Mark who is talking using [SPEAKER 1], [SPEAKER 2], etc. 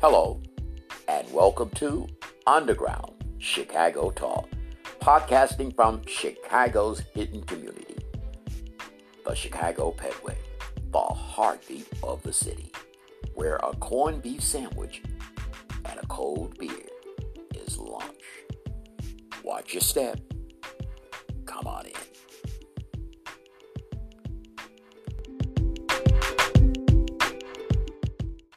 [SPEAKER 1] Hello, and welcome to Underground Chicago Talk, podcasting from Chicago's hidden community, the Chicago Pedway, the heartbeat of the city, where a corned beef sandwich and a cold beer is lunch. Watch your step